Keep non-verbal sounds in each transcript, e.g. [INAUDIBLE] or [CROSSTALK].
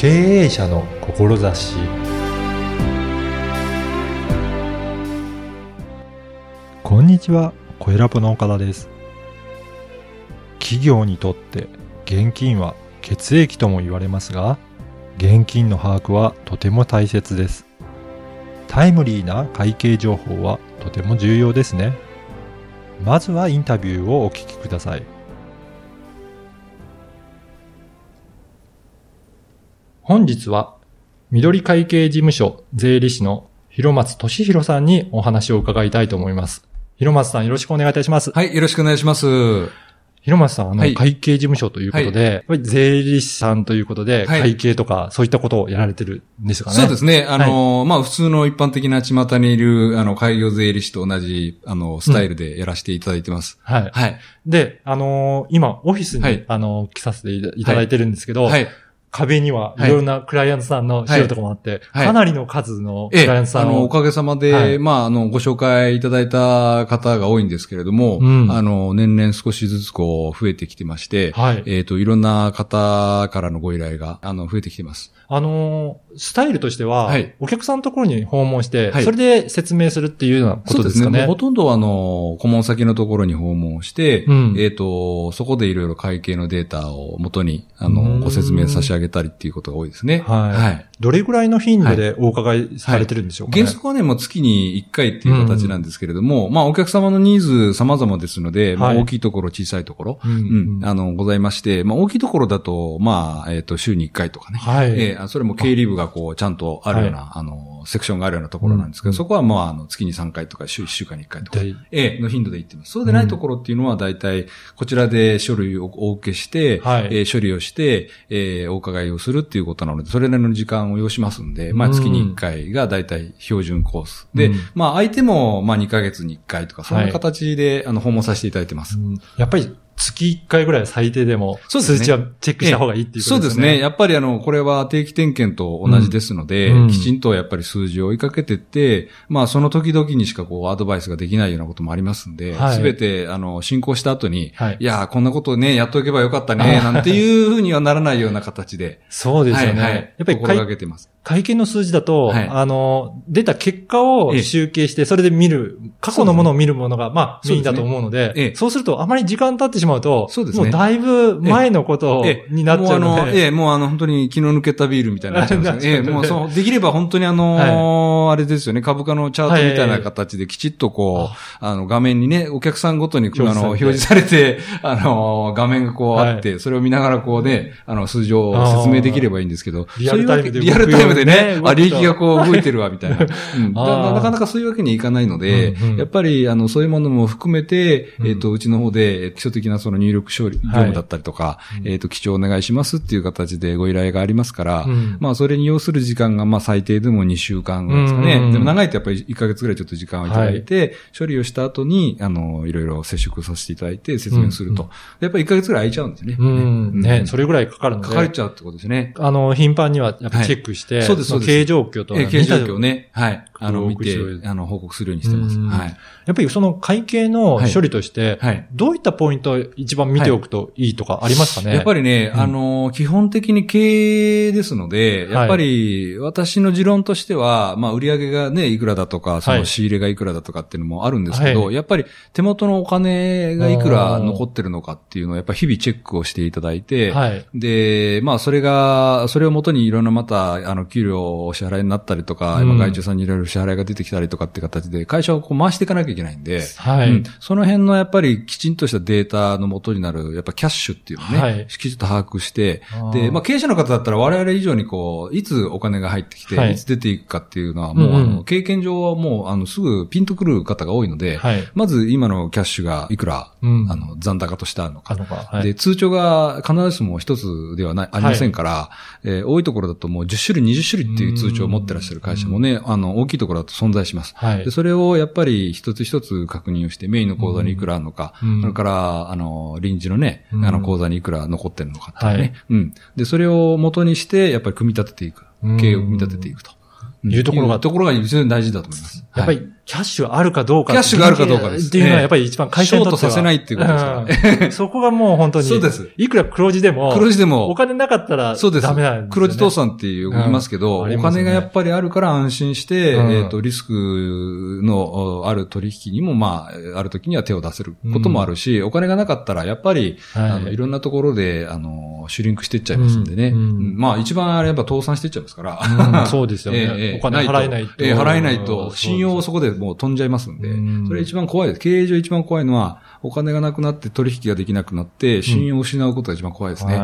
経営者の志。こんにちは小ラボの岡田です。企業にとって現金は血液とも言われますが現金の把握はとても大切です。タイムリーな会計情報はとても重要ですね。まずはインタビューをお聞きください。本日は緑会計事務所税理士の広松俊弘さんにお話を伺いたいと思います。広松さんよろしくお願いいたします。はい、よろしくお願いします。広松さん、あの、はい会計事務所ということで、やっぱり税理士さんということで、はい会計とかそういったことをやられてるんですかね。そうですね。あの、まあ、普通の一般的な巷にいる、あの、開業税理士と同じ、あの、スタイルでやらせていただいてます。はい。はい。で、あのー今、オフィスに、はいあのー来させていただいてるんですけど、はい。壁にはい。はいろんなクライアントさんの資料とかもあって、はい。かなりの数のクえ。え、ライアントさんあの、おかげさまで、はい。まあ、あの、ご紹介いただいた方が多いんですけれども、うん。あの、年々少しずつこう、増えてきてまして、はい。えっ、と、いろんな方からのご依頼が、あの、増えてきてます。あのースタイルとしては、はい。お客さんのところに訪問して、はい。それで説明するっていうようなことですかね。もうほとんどはあの、顧問先のところに訪問して、うん。えっ、と、そこでいろいろ会計のデータを元に、あうん。の、ご説明差し上げたりっていうことが多いですね。はい。はい。どれぐらいの頻度でお伺いされてるんでしょうかね？原則はね、もう月に1回っていう形なんですけれども、まあお客様のニーズ様々ですので、まはい。あ大きいところ、小さいところ、うん。うん、あの、ございまして、まあ大きいところだと、まあ、えっ、と、週に1回とかね。はい。ええあそれも経理部がこう、ちゃんとあるような、あの、セクションがあるようなところなんですけど、うんそこはまあ、あの、月に3回とか、週1週間に1回とか、でええの頻度で行ってます。そうでないところっていうのは、大体、こちらで書類をお受けして、はいえー処理をして、えーお伺いをするっていうことなので、それなりの時間を要しますんで、まあ、うん月に1回が大体標準コース。で、うんまあ、相手も、まあ、2ヶ月に1回とか、そんな形で、あの、訪問させていただいてます。うんやっぱり月1回ぐらい最低でも、そうですね数値はチェックした方がいいっていうことですね。そうですね。やっぱりあの、これは定期点検と同じですので、うんうんきちんとやっぱり数字を追いかけてって、まあその時々にしかこうアドバイスができないようなこともありますんで、はいすべ、てあの、進行した後に、はいい、やー、こんなことね、やっておけばよかったね、なんていうふうにはならないような形で、[LAUGHS] そうですよね。はいはい、やっぱり心が会けてます。会計の数字だと、はい。あの、出た結果をええ。集計して、それで見る、過去のものを見るものが、まあ、メインだと思うので、ええ。そうすると、あまり時間経ってしまうと、そうですね。もうだいぶ前のことええになっちゃうのもうあの、で、え。え、もうあの、本当に気の抜けたビールみたいになっちゃうんですよね。[LAUGHS] ええ、もうそう、できれば本当にあのーあれですよね、株価のチャートみたいな形できちっとこう、あの、画面にね、お客さんごとにあの、表示されて、あのー画面がこうあって、それを見ながらこうね、あの、数字を説明できればいいんですけど、リアルタイムでリアルタイムでね、動くよね。あ、利益がこう動いてるわ、みたいな。[LAUGHS] なかなかそういうわけにいかないので、やっぱり、あの、そういうものも含めて、うん。えっと、うちの方で基礎的なその入力処理、業務だったりとか、えっと、記帳お願いしますっていう形でご依頼がありますから、うん。まあ、それに要する時間が、まあ、最低でも2週間ぐらいですかね。でも長いとやっぱり1ヶ月ぐらいちょっと時間をいただいて、処理をした後に、あの、いろいろ接触させていただいて説明すると。うんやっぱり1ヶ月ぐらい空いちゃうんですね。うん、ね、それれぐらいかかるので、かかれちゃうってことですね。あの、頻繁にはやっぱチェックして、はいそうですそうです。経営状況とえー、経営状況をね、はい。あの、見てあの、報告するようにしてます。うん。はい。やっぱりその会計の処理として、はい。どういったポイントを一番見ておくといいとかありますかね、やっぱりね、うん。あの、基本的に経営ですので、やっぱり私の持論としては、まあ売上がね、いくらだとか、その仕入れがいくらだとかっていうのもあるんですけど、はい。やっぱり手元のお金がいくら残ってるのかっていうのをやっぱり日々チェックをしていただいて、はい。で、まあ、それが、それをもとにいろんなまた、あの、給料をお支払いになったりとか、うん。今外注さんにいろいろ支払いが出てきたりとかって形で、会社をこう回していかなきゃいけないんで、はい。うん。その辺のやっぱりきちんとしたデータの元になる、やっぱキャッシュっていうのをね、はい。きちんと把握してで、まあ経営者の方だったら我々以上にこう、いつお金が入ってきて、はい。い、つ出ていくかっていうのはもう、うんうん。あの、経験上はもう、あの、すぐピンとくる方が多いので、はい。まず今のキャッシュがいくら、うん。あの、残高としてあるのか。あ。のか、はい。で、通帳が必ずしも一つではない、ありませんから、えー多いところだともう10種類、20種類っていう通帳を持ってらっしゃる会社もね、あの、大きいところだと存在します。はいで、。それをやっぱり一つ一つ確認をして、メインの口座にいくらあるのか、うんそれから、あの、臨時のね、うんあの、口座にいくら残ってるのかっていうね、はいうん。で、それを元にして、やっぱり組み立てていく。うん経営を組み立てていくと。いうところがところが非常に大事だと思います。やっぱり、はいキャッシュあるかどうかキャッシュがあるかどうかですっていうのはやっぱり一番会社にとっては。ショートさせないっていうことですからうんそこがもう本当に。そうです。いくら黒字でも、黒字でもお、金なかったらそうです。ダメなんです。黒字倒産って言いますけど、うんありお金がやっぱりあるから安心して、うんえっ、と、リスクのおある取引にも、まあ、ある時には手を出せることもあるし、お金がなかったら、やっぱり、はいあの、いろんなところで、あの、シュリンクしていっちゃいますんでね。まあ、一番あれやっぱ倒産していっちゃいますから。うんそうですよね。[LAUGHS] ええお金払えないと。ええ払えないと、うん信用をそこでもう飛んじゃいますんで、うん。それ一番怖いです。経営上一番怖いのは、お金がなくなって取引ができなくなって、信用を失うことが一番怖いですね。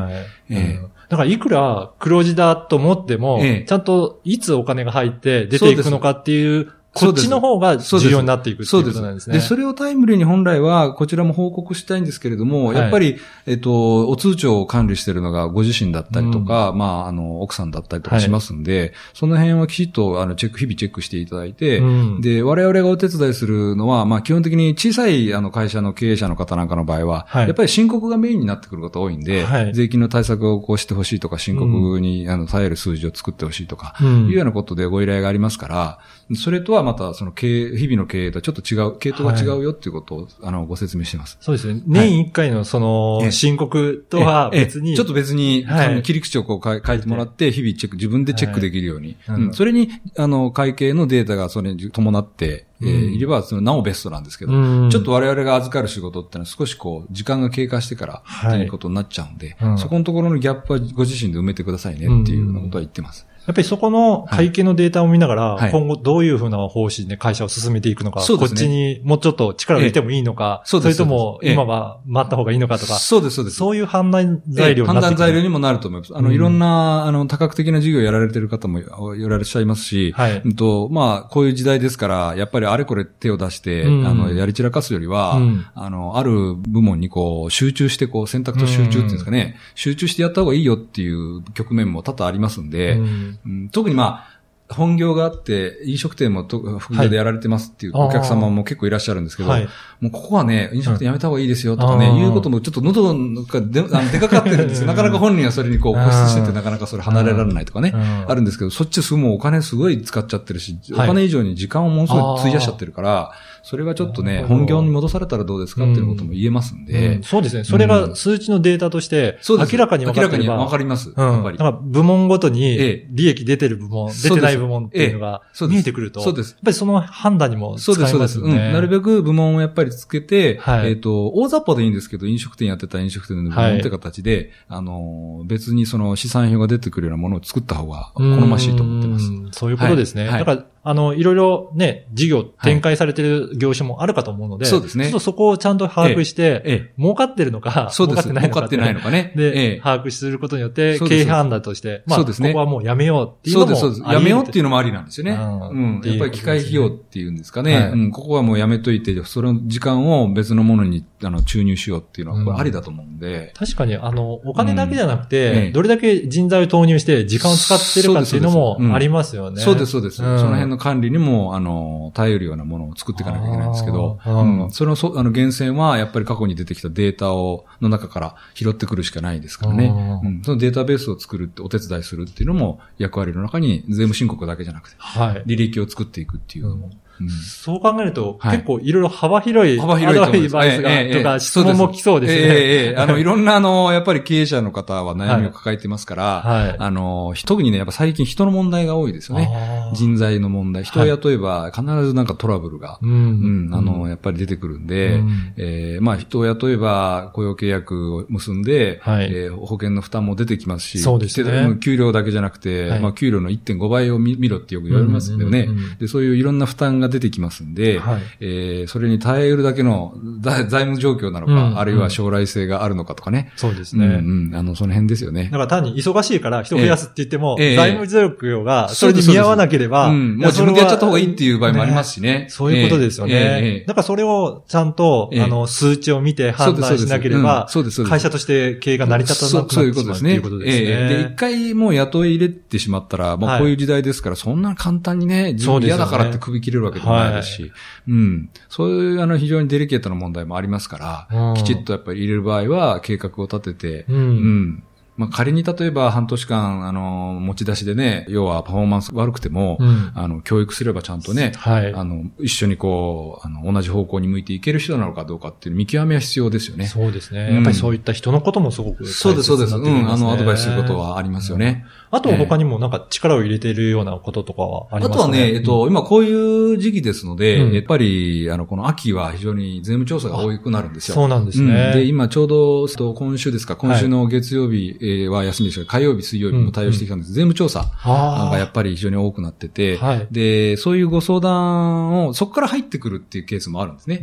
だからいくら黒字だと思っても、ええ。ちゃんといつお金が入って出ていくのかっていう、こっちの方が重要になっていくっていう。ことなんですね。で、それをタイムリーに本来は、こちらも報告したいんですけれども、はい。やっぱり、えっと、お通帳を管理しているのがご自身だったりとか、まあ、あの、奥さんだったりとかしますんで、その辺はきちっと、あの、チェック、日々チェックしていただいて、うん。で、我々がお手伝いするのは、まあ、基本的に小さい、あの、会社の経営者の方なんかの場合は、はい。やっぱり申告がメインになってくることが多いんで、はい。税金の対策をこうしてほしいとか、申告に、あの、耐える数字を作ってほしいとか、うん。いうようなことでご依頼がありますから、それとはまた、その経営、日々の経営とはちょっと違う、系統が違うよっていうことを、あの、ご説明してます。そうですね。年一回のそのええ、申告とはええ。別に、ちょっと別に、切り口をこう書い書い。てもらって、日々チェック、自分でチェックできるように。はい。うん。うんそれに、あの、会計のデータがそれに伴って、えーうん。いれば、その、なおベストなんですけど、うん。ちょっと我々が預かる仕事ってのは少しこう、時間が経過してから、はい。ということになっちゃうんで、うん。そこのところのギャップはご自身で埋めてくださいねっていうようなことは言ってます。やっぱりそこの会計のデータを見ながら、はい。今後どういうふうな方針で会社を進めていくのか、そうですね。こっちにもうちょっと力を入れてもいいのか、ええ。そうですれとも今は待った方がいいのかとか、そうです、そうです。そういう判断材料になって判断材料に。にもなると思います。あの、うん。いろんな、あの、多角的な事業をやられてる方もいらっしゃいますし、はい。うんと、まあ、こういう時代ですから、やっぱりあれこれ手を出して、うん。あの、やり散らかすよりは、うん。あの、ある部門にこう、集中して、こう、選択と集中っていうんですかね、集中してやった方がいいよっていう局面も多々ありますんで、うん。特にまあ、本業があって、飲食店もと副業でやられてますっていうお客様も結構いらっしゃるんですけど、はい。もうここはね、飲食店やめた方がいいですよとかね、うんいうこともちょっと喉がであの出かかってるんですよ。なかなか本人はそれにこう固執しててうんなかなかそれ離れられないとかね、うん。あるんですけど、そっちすぐもうお金すごい使っちゃってるし、おはい。金以上に時間をものすごい費やしちゃってるから、それはちょっとね、本業に戻されたらどうですかっていうことも言えますんで、うん。そうですね。それが数値のデータとして、明らかに分かってれば。明らかにわかります。うん。やっぱり。部門ごとにええ、利益出てる部門、出てない部門っていうのがそうです見えてくると、そうですやっぱりその判断にも使そうです、そうですす。えまよね。うん。なるべく部門をやっぱりつけて、はいえっ、と、大雑把でいいんですけど、飲食店やってたら飲食店の部門って形で、あの、別にその資産表が出てくるようなものを作った方が好ましいと思ってます。うんそういうことですね。はいはいだから、あの、いろいろね、事業展開されてる業種もあるかと思うので、そうですねちょっとそこをちゃんと把握して、ええ儲かってるのか、そうです。儲かってないのか儲かってないのかね。で、ええ把握することによって、経営判断として、まあ、そうですねここはもうやめようっていうのもそうです。やめようっていうののもありなんですよね。うんやっぱり機械費用っていうんですかね。はいうん。ここはもうやめといて、その時間を別のものにあの注入しようっていうのは、これありだと思うんで。確かに、あの、お金だけじゃなくて、どれだけ人材を投入して時間を使ってるかっていうのもありますよね。そうです、そうです。うんその辺の管理にも、あの、耐えるようなものを作っていかなきゃいけないんですけど、うん、その、そあの、源泉は、やっぱり過去に出てきたデータを、の中から拾ってくるしかないですからね。うん、そのデータベースを作るって、お手伝いするっていうのも、役割の中に、税務申告だけじゃなくて、はい。履歴を作っていくっていうのも。うんそう考えると、はい。結構いろいろ幅広い、幅広い。アドバイスが、えとか質問も来そうですね。ええええ [LAUGHS] あの、いろんな、あの、やっぱり経営者の方は悩みを抱えてますから、はい。あの、特にね、やっぱ最近人の問題が多いですよね。人材の問題。人を雇えば必ずなんかトラブルが、ううんん。あの、やっぱり出てくるんで、うん。えーまあ人を雇えば雇用契約を結んで、はい。えー保険の負担も出てきますし、そうですね。給料だけじゃなくて、はい。まあ給料の1.5倍を見見ろってよく言われますよね、うんうんうんうん。で。そういういろんな負担が出てきますんで、はいえーそれに耐えうるだけの財財務状況なのか、うんあるいは将来性があるのかとかね。そうですね。うんうん、あの、その辺ですよねだ。から単に忙しいから人を増やすって言っても、ええ財務状況がそれに見合わなければ、うん、もう自分でやっちゃった方がいいっていう場合もありますししね。そういうことですよね。ええええだからそれをちゃんと、ええあの、数値を見て判断しなければ、会社として経営が成り立たなくなってしまうと。いうことですね。ええで、一回もう雇い入れてしまったら、もうはいこういう時代ですから、そんな簡単にね、自分嫌だからって首切れるわけでもないですし、うん。そういう、あの、非常にデリケートな問題もありますから、うん。きちっとやっぱり入れる場合は、計画を立てて、うん。うんまあ、仮に例えば半年間、あの、持ち出しでね、要はパフォーマンス悪くても、うん、あの、教育すればちゃんとね、はい。あの、一緒にこう、あの、同じ方向に向いていける人なのかどうかっていう見極めは必要ですよね。そうですね。うん、やっぱりそういった人のこともすごく、そうです、そうです。うん、あの、アドバイスすることはありますよね。あと他にもなんか力を入れているようなこととかはありますか、ね、あとはね、えっと、今こういう時期ですので、やっぱり、あの、この秋は非常に税務調査が多くなるんですよ。そうなんですね。で、今ちょうど、今週ですか、今週の月曜日は休みですが、火曜日、水曜日も対応してきたんです。税務調査がやっぱり非常に多くなってて、で、そういうご相談を、そこから入ってくるっていうケースもあるんですね。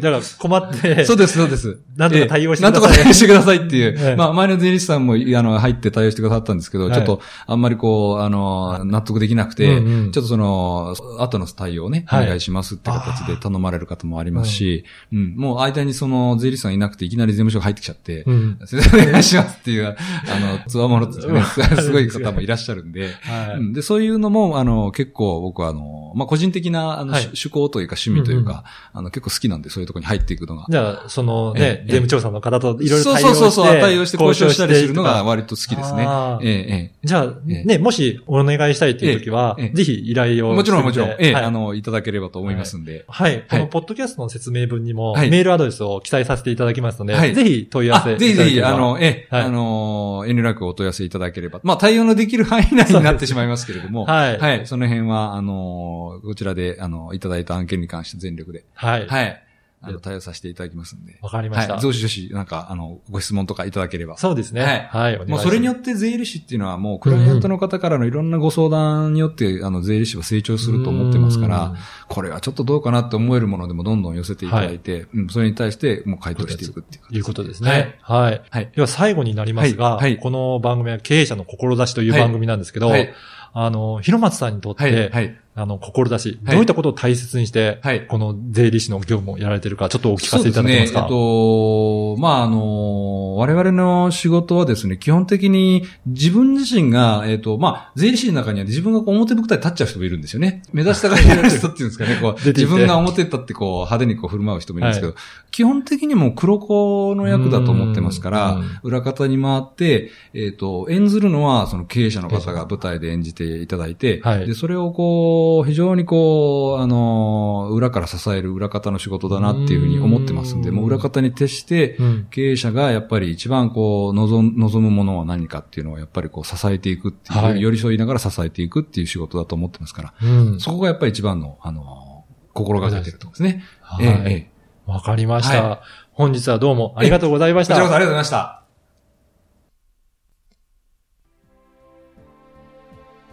だから困って、[LAUGHS] そうです、そうです。なんとか対応してください。なんとか対応してくださいっていう。まあ、前の税理士さんも、あの、入って対応してくださったんですけど、ちょっと、あんまりこう、あの、納得できなくて、ちょっとその、後の対応ね、お願いしますって形で頼まれる方もありますし、うん、もう間にその税理士さんいなくて、いきなり税務署が入ってきちゃって、うん、[LAUGHS] お願いしますっていう、あの、つわものってね、すごい方もいらっしゃるんで、はい、で、そういうのも、あの、結構僕はあの、まあ、個人的な、あの、はい、趣向というか趣味というか、あの、結構好きなんで、そういうところに入っていくのが。じゃあ、そのね、税務調査の方といろいろ対応して。そうそうそう、対応して交渉したりするのが割と好きですね。ええ、じゃあ、ね、もしお願いしたいという時は、ぜひ依頼をもちろんもちろん、ええ、あの、いただければと思いますんで。はい。このポッドキャストの説明文にも、メールアドレスを記載させていただきますので、ぜひ問い合わせぜひぜひ、あの、え、あの、遠慮なくお問い合わせいただければ。まあ、対応のできる範囲内になってしまいますけれども、[LAUGHS] はい。はい。その辺は、あの、こちらで、あの、いただいた案件に関して全力で。はい。はい。あの、対応させていただきますんで。わかりました。はい。増資女子、なんか、あの、ご質問とかいただければ。そうですね。はい。はい。もうそれによって税理士っていうのはもう、クライアントの方からのいろんなご相談によって、あの、税理士は成長すると思ってますから、これはちょっとどうかなって思えるものでもどんどん寄せていただいて、はい、うん、それに対してもう回答していくっていういうことですね。はい。はい。では最後になりますが、はい。この番組は経営者の志という番組なんですけど、はい。あの、広松さんにとって、はい。はいあの、志、どういったことを大切にして、はい、この税理士の業務をやられてるか、ちょっとお聞かせいただけますか？そうですね。えっと、まあ、あの、我々の仕事はですね、基本的に自分自身が、えっと、まあ、税理士の中には自分がこう表舞台に立っちゃう人もいるんですよね。目指したがりる人っていうんですかね、こう、[LAUGHS] 自分が表に立ってこう、派手にこう振る舞う人もいるんですけど、はい、基本的にも黒子の役だと思ってますから、裏方に回って、えっと、演ずるのは、その経営者の方が舞台で演じていただいて、はい、で、それをこう、非常にこう、こう、あの、裏から支える裏方の仕事だなっていうふうに思ってますんで、もう裏方に徹して、経営者がやっぱり一番こう、望むものは何かっていうのをやっぱりこう支えていくっていう、はい、寄り添いながら支えていくっていう仕事だと思ってますから、うん、そこがやっぱり一番の、あの、心がけてるところですね。はい。ええわかりました、はい、本日はどうもありがとうございました。こちらこそありがとうございま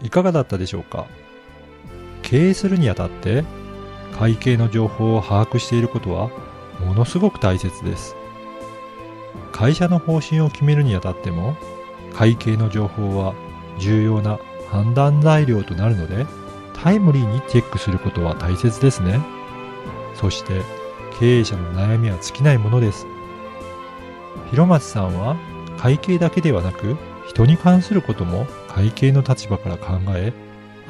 した。いかがだったでしょうか？経営するにあたって会計の情報を把握していることはものすごく大切です。会社の方針を決めるにあたっても会計の情報は重要な判断材料となるのでタイムリーにチェックすることは大切ですね。そして経営者の悩みは尽きないものです。広松さんは会計だけではなく人に関することも会計の立場から考え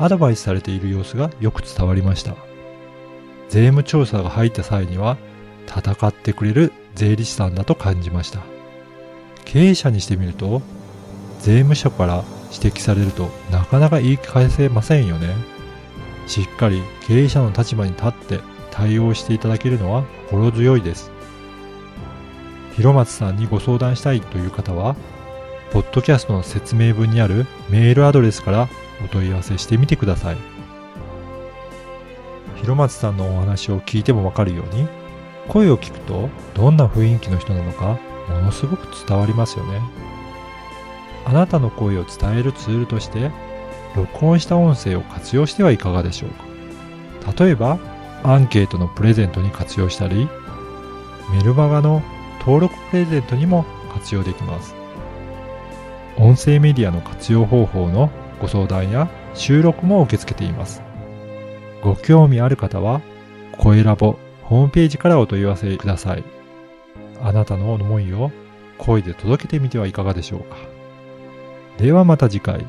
アドバイスされている様子がよく伝わりました。税務調査が入った際には、戦ってくれる税理士さんだと感じました。経営者にしてみると、税務署から指摘されるとなかなか言い返せませんよね。しっかり経営者の立場に立って対応していただけるのは心強いです。広松さんにご相談したいという方は、ポッドキャストの説明文にあるメールアドレスからお問い合わせしてみてください。広松さんのお話を聞いてもわかるように、声を聞くとどんな雰囲気の人なのかものすごく伝わりますよね。あなたの声を伝えるツールとして、録音した音声を活用してはいかがでしょうか。例えば、アンケートのプレゼントに活用したり、メルマガの登録プレゼントにも活用できます。音声メディアの活用方法のご相談や収録も受け付けています。ご興味ある方は、声ラボホームページからお問い合わせください。あなたの思いを声で届けてみてはいかがでしょうか。ではまた次回。